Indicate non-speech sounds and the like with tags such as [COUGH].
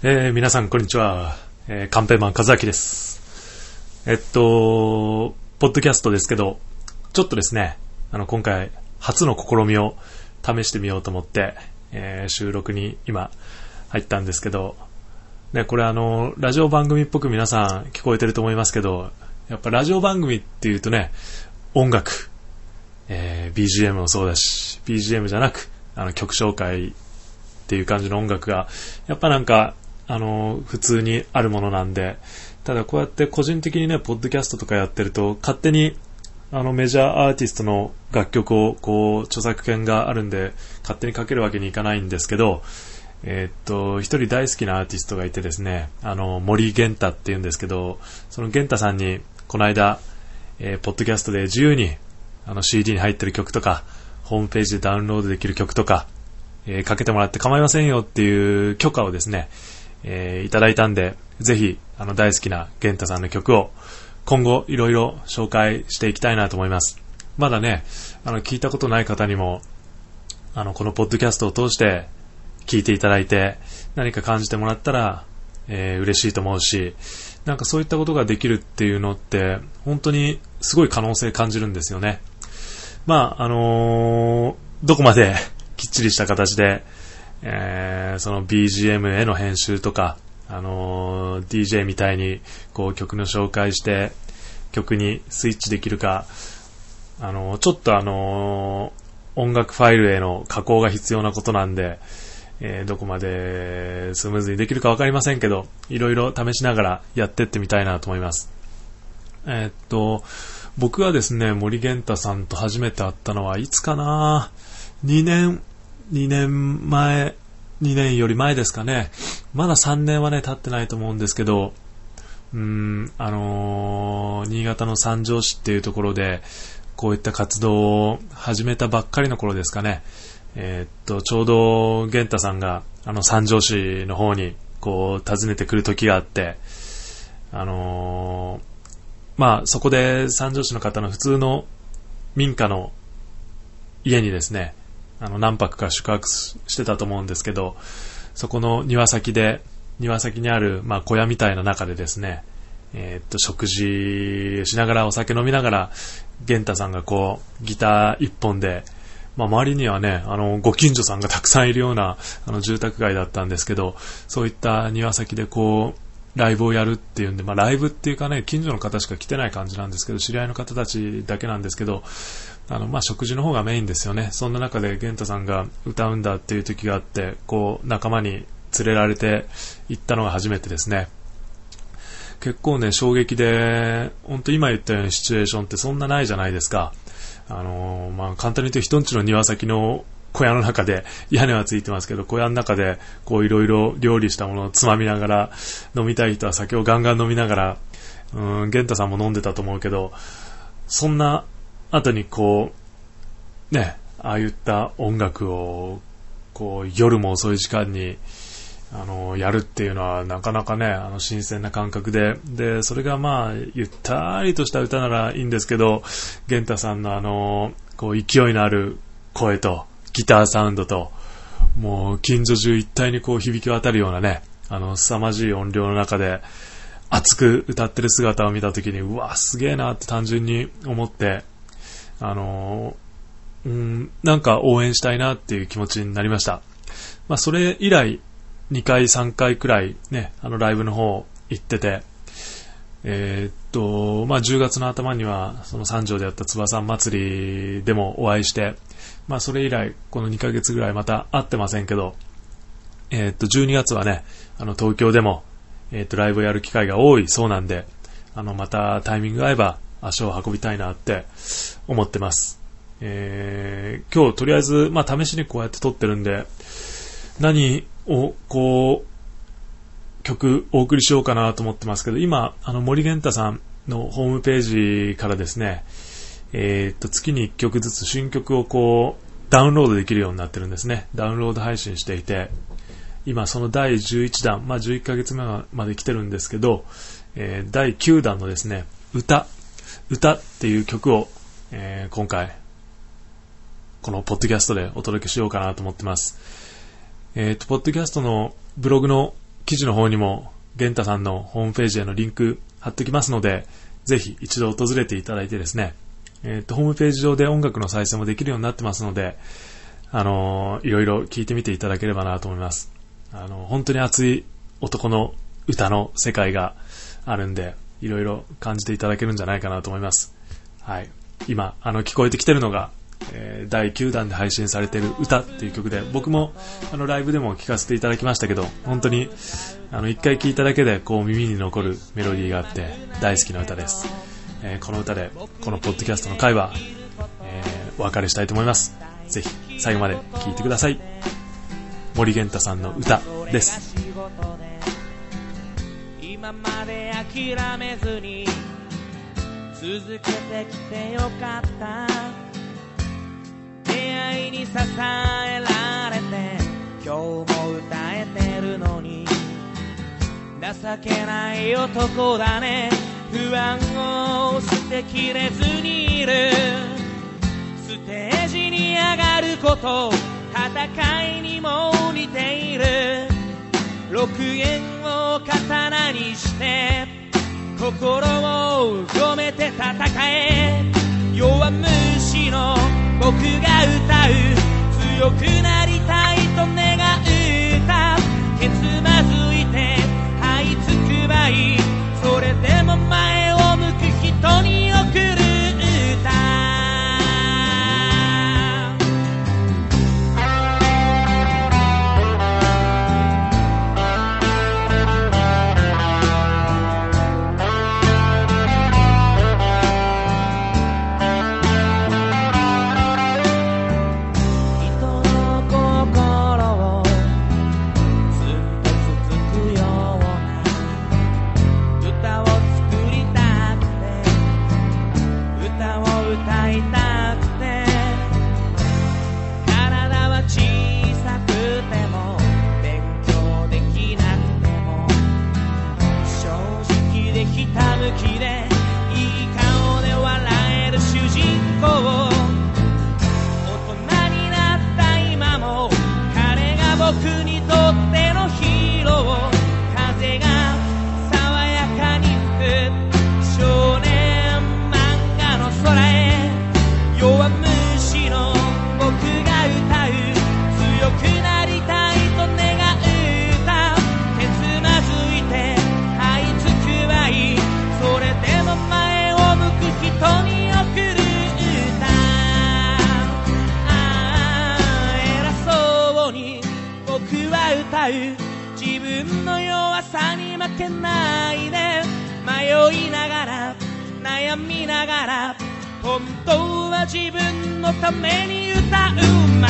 えー、皆さん、こんにちは。えー、カンペマン和明です。えっと、ポッドキャストですけど、ちょっとですね、あの、今回、初の試みを試してみようと思って、えー収録に今、入ったんですけど、ね、これあの、ラジオ番組っぽく皆さん聞こえてると思いますけど、やっぱラジオ番組っていうとね、音楽、えー BGM もそうだし、BGM じゃなく、あの、曲紹介っていう感じの音楽が、やっぱなんか、あの、普通にあるものなんで、ただこうやって個人的にね、ポッドキャストとかやってると、勝手に、あの、メジャーアーティストの楽曲を、こう、著作権があるんで、勝手にかけるわけにいかないんですけど、えーっと、一人大好きなアーティストがいてですね、あの、森玄太って言うんですけど、その玄太さんに、この間、えーポッドキャストで自由に、あの、CD に入ってる曲とか、ホームページでダウンロードできる曲とか、えーかけてもらって構いませんよっていう許可をですね、えーいただいたんで、ぜひ、あの、大好きな玄太さんの曲を、今後、いろいろ紹介していきたいなと思います。まだね、あの、聞いたことない方にも、あの、このポッドキャストを通して、聞いていただいて、何か感じてもらったら、えー嬉しいと思うし、なんかそういったことができるっていうのって、本当にすごい可能性感じるんですよね。まあ、あのーどこまで [LAUGHS] きっちりした形で、えーその BGM への編集とか、あのー DJ みたいにこう曲の紹介して曲にスイッチできるか、あのーちょっとあの音楽ファイルへの加工が必要なことなんで、えどこまでスムーズにできるかわかりませんけど、いろいろ試しながらやってってみたいなと思います。えっと、僕はですね、森玄太さんと初めて会ったのはいつかな ?2 年、2年前、2年より前ですかね。まだ3年はね、経ってないと思うんですけど、うん、あのー新潟の三条市っていうところで、こういった活動を始めたばっかりの頃ですかね。えーっと、ちょうど、玄太さんが、あの、三条市の方に、こう、訪ねてくる時があって、あのーまあ、そこで三条市の方の普通の民家の家にですね、あの、何泊か宿泊してたと思うんですけど、そこの庭先で、庭先にある、まあ、小屋みたいな中でですね、えーっと、食事しながら、お酒飲みながら、玄太さんがこう、ギター一本で、まあ、周りにはね、あの、ご近所さんがたくさんいるような、あの、住宅街だったんですけど、そういった庭先でこう、ライブをやるっていうんで、まあ、ライブっていうかね、近所の方しか来てない感じなんですけど、知り合いの方たちだけなんですけど、あの、まあ、食事の方がメインですよね。そんな中で、玄太さんが歌うんだっていう時があって、こう、仲間に連れられて行ったのが初めてですね。結構ね、衝撃で、本当今言ったようなシチュエーションってそんなないじゃないですか。あのーまあ、簡単に言うと人んちの庭先の小屋の中で、屋根はついてますけど、小屋の中で、こういろいろ料理したものをつまみながら、飲みたい人は酒をガンガン飲みながら、うん、玄太さんも飲んでたと思うけど、そんな後にこう、ね、ああいった音楽を、こう、夜も遅い時間に、あの、やるっていうのはなかなかね、あの、新鮮な感覚で、で、それがまあ、ゆったりとした歌ならいいんですけど、玄太さんのあの、こう、勢いのある声と、ギターサウンドと、もう、近所中一体にこう、響き渡るようなね、あの、凄まじい音量の中で、熱く歌ってる姿を見たときに、うわ、すげえなって単純に思って、あの、うん、なんか応援したいなっていう気持ちになりました。まあ、それ以来、2回、3回くらいね、あのライブの方行ってて、えーっと、まあ、10月の頭には、その三条でやった翼祭りでもお会いして、まあ、それ以来、この2ヶ月ぐらいまた会ってませんけど、えーっと、12月はね、あの、東京でも、えーっと、ライブをやる機会が多いそうなんで、あの、またタイミング合えば足を運びたいなって思ってます。えー今日とりあえず、まあ、試しにこうやって撮ってるんで、何をこう曲お送りしようかなと思ってますけど今あの森玄太さんのホームページからですねえーっと月に1曲ずつ新曲をこうダウンロードできるようになってるんですねダウンロード配信していて今その第11弾、まあ、11ヶ月目まで来てるんですけど、えー第9弾のですね歌歌っていう曲を、えー今回このポッドキャストでお届けしようかなと思ってます。えっ、と、ポッドキャストのブログの記事の方にも、玄太さんのホームページへのリンク貼っておきますので、ぜひ一度訪れていただいてですね、えっ、と、ホームページ上で音楽の再生もできるようになってますので、あのいろいろ聞いてみていただければなと思います。あの、本当に熱い男の歌の世界があるんで、いろいろ感じていただけるんじゃないかなと思います。はい。今、あの、聞こえてきてるのが、えー、第9弾で配信されてる歌っていう曲で、僕もあのライブでも聴かせていただきましたけど、本当にあの一回聴いただけでこう耳に残るメロディーがあって大好きな歌です。えー、この歌でこのポッドキャストの回は、えー、お別れしたいと思います。ぜひ最後まで聴いてください。森源太さんの歌です。今まで諦めずに続けてきてよかった。愛に支えられて今日も歌えてるのに情けない男だね。不安を捨てきれずにいる。ステージに上がること戦いにも似ている。6円刀にして心を込めて戦え。弱虫の僕が歌う。強くなりたい。けないで迷いながら悩みながら本当は自分のために歌う。ま